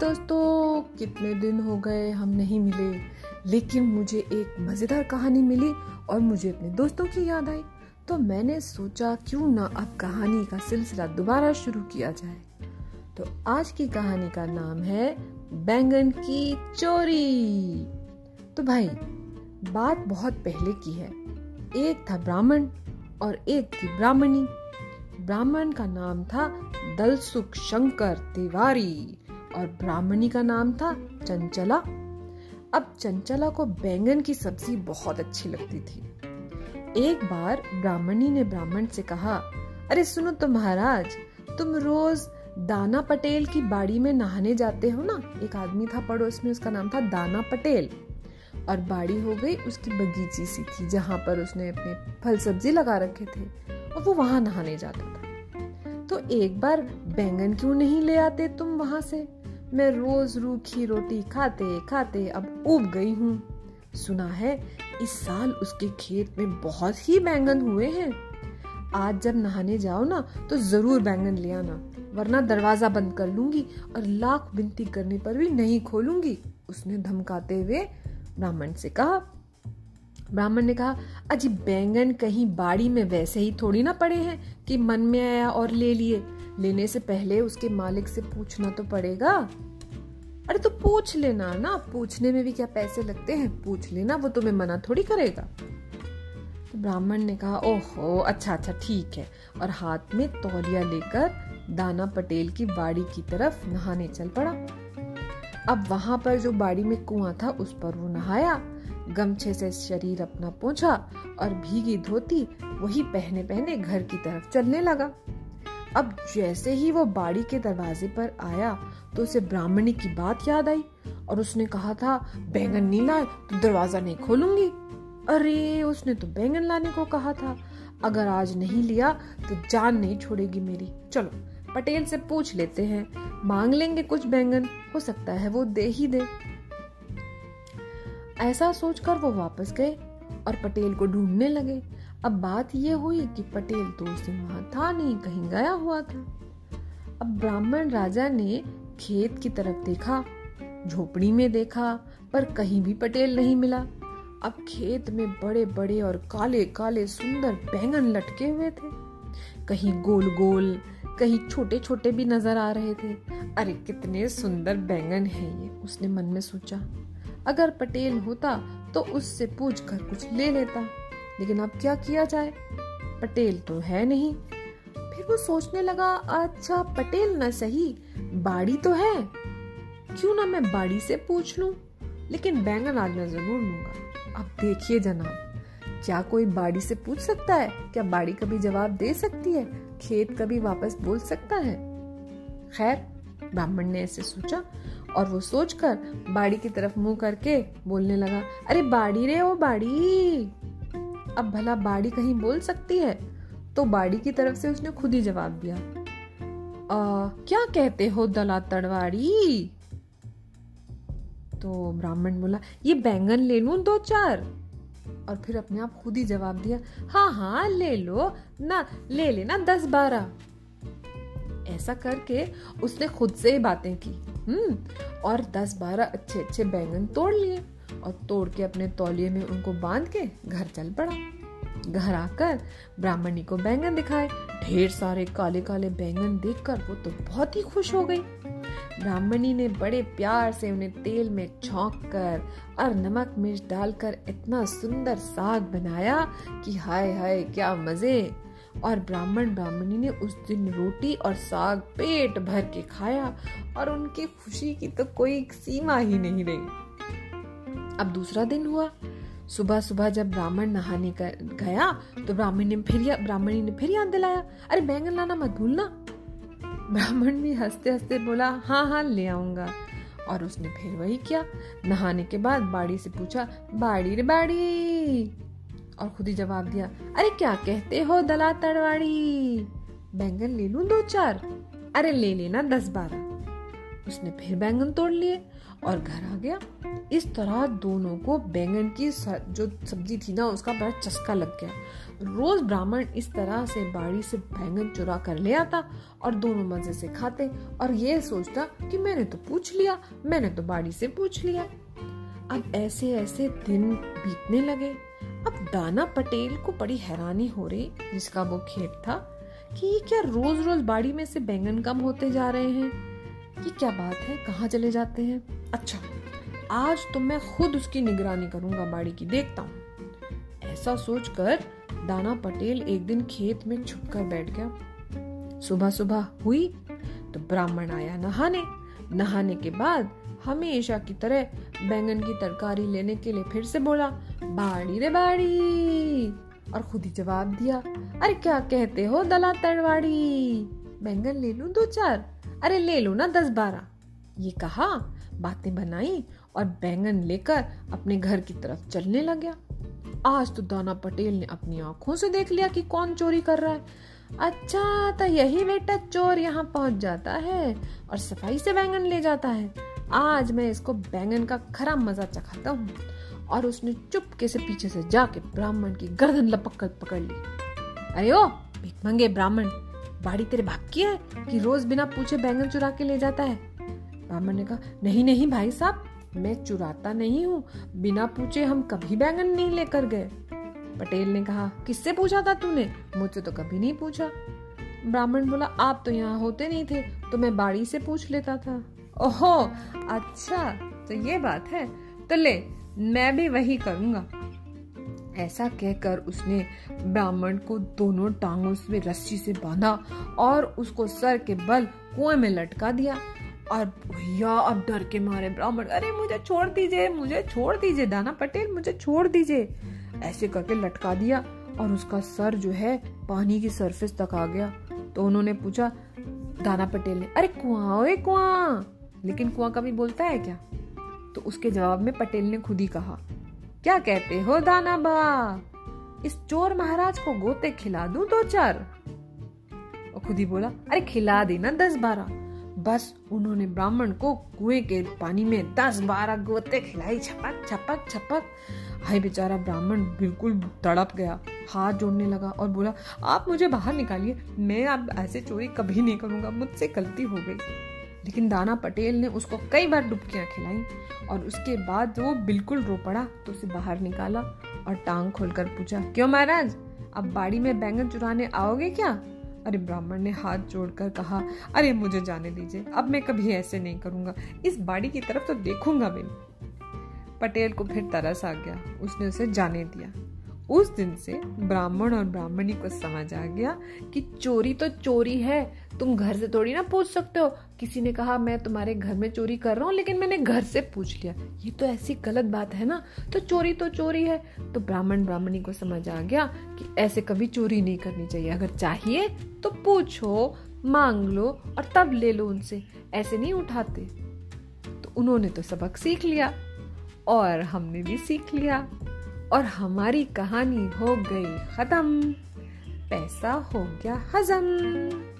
दोस्तों कितने दिन हो गए हम नहीं मिले, लेकिन मुझे एक मज़ेदार कहानी मिली और मुझे अपने दोस्तों की याद आई। तो मैंने सोचा क्यों ना अब कहानी का सिलसिला दोबारा शुरू किया जाए। तो आज की कहानी का नाम है बैंगन की चोरी। तो भाई, बात बहुत पहले की है। एक था ब्राह्मण और एक थी ब्राह्मणी। ब्राह्मण का नाम था दलसुख शंकर तिवारी। और ब्राह्मणी का नाम था चंचला। अब चंचला को बैंगन की सब्ज़ी बहुत अच्छी लगती थी। एक बार ब्राह्मणी ने ब्राह्मण से कहा, अरे सुनो तो महाराज, तुम रोज दाना पटेल की बाड़ी में नहाने जाते हो ना? एक आदमी था पड़ोस में, उसका नाम था दाना पटेल। और बाड़ी हो गई उसकी बगीची सी थी, जहाँ पर उसने अपने फल सब्ज़ी लगा रखे थे, और वो वहाँ नहाने जाता था। तो एक बार बैंगन क्यों नहीं ले आते तुम वहाँ से? मैं रोज रूखी रोटी खाते खाते अब उब गई हूँ। सुना है, इस साल उसके खेत में बहुत ही बैंगन हुए हैं। आज जब नहाने जाओ ना तो ज़रूर बैंगन ले आना, वरना दरवाज़ा बंद कर लूँगी और लाख बिनती करने पर भी नहीं खोलूँगी, उसने धमकाते हुए ब्राह्मण से कहा। ब्राह्मण ने कहा, अजी बैंगन कहीं बाड़ी में वैसे ही थोड़ी ना पड़े हैं कि मन में आया और ले लिए। लेने से पहले उसके मालिक से पूछना तो पड़ेगा। अरे तो पूछ लेना ना, पूछने में भी क्या पैसे लगते हैं? पूछ लेना, वो तुम्हें मना थोड़ी करेगा। तो ब्राह्मण ने कहा, ओहो अच्छा अच्छा ठीक है। और हाथ में तौलिया लेकर दाना पटेल की बाड़ी की तरफ़ नहाने चल पड़ा। अब वहाँ पर जो बाड़ी में कुआँ था, उस पर वो नहाया। गमछे से शरीर अपना पोछा और भीगी धोती, वही पहने पहने घर की तरफ़ चलने लगा। अब जैसे ही वो बाड़ी के दरवाजे पर आया तो उसे ब्राह्मणी की बात याद आई और उसने कहा था, बैंगन नहीं लाए तो दरवाज़ा नहीं खोलूँगी। अरे, उसने तो बैंगन लाने को कहा था। अगर आज नहीं लिया तो जान नहीं छोड़ेगी मेरी। चलो, पटेल से पूछ लेते हैं, मांग लेंगे कुछ बैंगन, हो सकता है वो दे ही दे। ऐसा सोचकर वो वापस गए और पटेल को ढूँढने लगे। अब बात यह हुई कि पटेल तो उस वहाँ था नहीं, कहीं गया हुआ था। अब ब्राह्मण राजा ने खेत की तरफ़ देखा, झोपड़ी में देखा, पर कहीं भी पटेल नहीं मिला। अब खेत में बड़े बड़े और काले काले सुंदर बैंगन लटके हुए थे। कहीं गोल गोल कहीं छोटे छोटे भी नज़र आ रहे थे। अरे, कितने सुंदर बैंगन है ये, उसने मन में सोचा। अगर पटेल होता तो उससे पूछ कर कुछ ले लेता। लेकिन अब क्या किया जाए? पटेल तो है नहीं। फिर वो सोचने लगा अच्छा पटेल न सही, बाड़ी तो है। क्यों ना मैं बाड़ी से पूछ लूँ? लेकिन बैंगन आज मैं ज़रूर लूँगा। अब देखिए जनाब, क्या कोई बाड़ी से पूछ सकता है? क्या बाड़ी कभी जवाब दे सकती है? खेत कभी वापस बोल सकता है? खैर, ब्राह्मण ने ऐसे सोचा और वो सोचकर बाड़ी की तरफ़ मुँह करके बोलने लगा, अरे बाड़ी रे ओ बाड़ी! अब भला बाड़ी कहीं बोल सकती है? तो बाड़ी की तरफ़ से उसने खुद ही जवाब दिया। आ, क्या कहते हो दला तड़वाड़ी? तो ब्राह्मण बोला ये बैंगन ले लू दो चार? और फिर अपने आप खुद ही जवाब दिया हाँ हाँ ले लो। ना ले लेना दस बारह. ऐसा करके उसने खुद से ही बातें की। हम्म और दस बारह अच्छे अच्छे बैंगन तोड़ लिए। और तोड़ के अपने तौलिए में उनको बाँध के घर चल पड़ा। घर आकर ब्राह्मणी को बैंगन दिखाए। ढेर सारे काले काले बैंगन देखकर वो तो बहुत ही खुश हो गई। ब्राह्मणी ने बड़े प्यार से उन्हें तेल में छौंक कर और नमक मिर्च डालकर इतना सुंदर साग बनाया कि हाय हाय, क्या मज़े। और ब्राह्मण ब्राह्मणी ने उस दिन रोटी और साग पेट भर के खाया और उनकी खुशी की तो कोई सीमा ही नहीं रही। अब दूसरा दिन हुआ। सुबह सुबह जब ब्राह्मण नहाने गया तो ब्राह्मण ने फिर ब्राह्मणी ने फिर याद दिलाया, अरे, बैंगन लाना मत भूलना। ब्राह्मण भी हँसते हँसते बोला हाँ हाँ ले आऊँगा। और उसने फिर वही किया। नहाने के बाद बाड़ी से पूछा, बाड़ी रे बाड़ी? और खुद ही जवाब दिया, अरे, क्या कहते हो, दला तड़वाड़ी? बैंगन ले लू दो चार अरे, ले लेना दस बारह। उसने फिर बैंगन तोड़ लिए और घर आ गया। इस तरह दोनों को बैंगन की जो सब्ज़ी थी ना, उसका बड़ा चस्का लग गया। रोज ब्राह्मण इस तरह से बाड़ी से बैंगन चुरा कर ले आता और दोनों मज़े से खाते और ये सोचता कि मैंने तो पूछ लिया, मैंने तो बाड़ी से पूछ लिया। अब ऐसे ऐसे दिन बीतने लगे। अब दाना पटेल को बड़ी हैरानी हो रही, जिसका वो खेत था, कि ये क्या रोज रोज बाड़ी में से बैंगन कम होते जा रहे हैं? ये क्या बात है? कहाँ चले जाते हैं? अच्छा आज तो मैं खुद उसकी निगरानी करूँगा बाड़ी की, देखता हूँ। ऐसा सोचकर दाना पटेल एक दिन खेत में छुप कर बैठ गया। सुबह सुबह हुई तो ब्राह्मण आया नहाने। नहाने के बाद हमेशा की तरह बैंगन की तरकारी लेने के लिए फिर से बोला, बाड़ी रे बाड़ी! और खुद ही जवाब दिया, अरे क्या कहते हो दला तड़वाड़ी बैंगन ले लू दो चार? अरे ले लो ना दस बारह। ये कहा, बातें बनाई और बैंगन लेकर अपने घर की तरफ़ चलने लग गया। आज तो दाना पटेल ने अपनी आँखों से देख लिया कि कौन चोरी कर रहा है। अच्छा तो यही बेटा चोर यहाँ पहुँच जाता है और सफ़ाई से बैंगन ले जाता है। आज मैं इसको बैंगन का खराब मज़ा चखाता हूँ और उसने चुपके से पीछे से जाके ब्राह्मण की गर्दन लपक कर पकड़ ली। अरे ओ भीख मंगे ब्राह्मण। बाड़ी तेरे भाग की है कि रोज बिना पूछे बैंगन चुरा के ले जाता है? ब्राह्मण ने कहा, नहीं नहीं भाई साहब, मैं चुराता नहीं हूँ। बिना पूछे हम कभी बैंगन नहीं लेकर गए। पटेल ने कहा, किससे पूछा था तूने? मुझसे तो कभी नहीं पूछा। ब्राह्मण बोला, आप तो यहाँ होते नहीं थे तो मैं बाड़ी से पूछ लेता था। ओहो अच्छा तो ये बात है। तो ले, मैं भी वही करूँगा। ऐसा कहकर उसने ब्राह्मण को दोनों टांगों में रस्सी से बांधा और उसको सर के बल कुएँ में लटका दिया। और भैया, अब डर के मारे ब्राह्मण। अरे, मुझे छोड़ दीजिए, मुझे छोड़ दीजिए, दाना पटेल, मुझे छोड़ दीजिए। ऐसे करके लटका दिया और उसका सर जो है पानी की सरफेस तक आ गया। तो उन्होंने पूछा, दाना पटेल ने अरे, कुआ, ओए कुआ! लेकिन कुआ कभी बोलता है क्या? तो उसके जवाब में पटेल ने खुद ही कहा क्या कहते हो दाना बा इस चोर महाराज को गोते खिला दूँ दो चार। और खुद ही बोला, अरे खिला देना दस बारह। बस उन्होंने ब्राह्मण को कुएँ के पानी में दस बारह गोते खिलाई, छपक छपक छपक। हाय बेचारा ब्राह्मण बिल्कुल तड़प गया, हाथ जोड़ने लगा और बोला, आप मुझे बाहर निकालिए, मैं आप ऐसे चोरी कभी नहीं करूँगा, मुझसे गलती हो गई। लेकिन दाना पटेल ने उसको कई बार डुबकियाँ खिलाई और उसके बाद वो बिल्कुल रो पड़ा तो उसे बाहर निकाला और टांग खोलकर पूछा, क्यों महाराज, अब बाड़ी में बैंगन चुराने आओगे क्या? अरे ब्राह्मण ने हाथ जोड़कर कहा, अरे मुझे जाने दीजिए, अब मैं कभी ऐसे नहीं करूँगा, इस बाड़ी की तरफ़ तो देखूँगा भी पटेल को फिर तरस आ गया, उसने उसे जाने दिया। उस दिन से ब्राह्मण और ब्राह्मणी को समझ आ गया कि चोरी तो चोरी है तुम घर से थोड़ी ना पूछ सकते हो। किसी ने कहा, मैं तुम्हारे घर में चोरी कर रहा हूँ, लेकिन मैंने घर से पूछ लिया। ये तो ऐसी गलत बात है ना। तो चोरी तो चोरी है। तो ब्राह्मण ब्राह्मणी को समझ आ गया कि ऐसे कभी चोरी नहीं करनी चाहिए। अगर चाहिए तो पूछो, मांग लो और तब ले लो उनसे। ऐसे नहीं उठाते। तो उन्होंने तो सबक सीख लिया और हमने भी सीख लिया और हमारी कहानी हो गई खत्म। पैसा हो गया हजम।